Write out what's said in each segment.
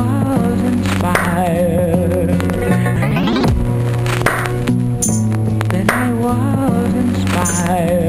was inspired. Then I was inspired.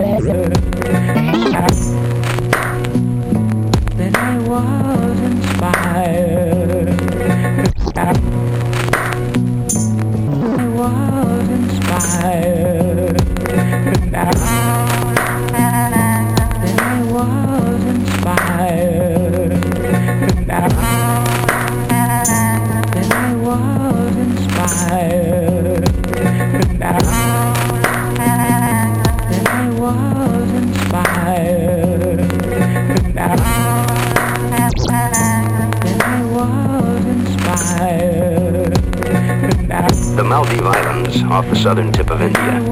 Off the southern tip of India,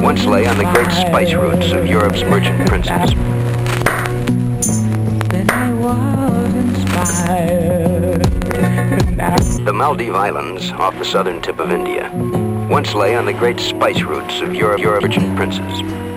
once lay on the great spice routes of Europe's merchant princes. The Maldive Islands, off the southern tip of India, once lay on the great spice routes of Europe's merchant princes.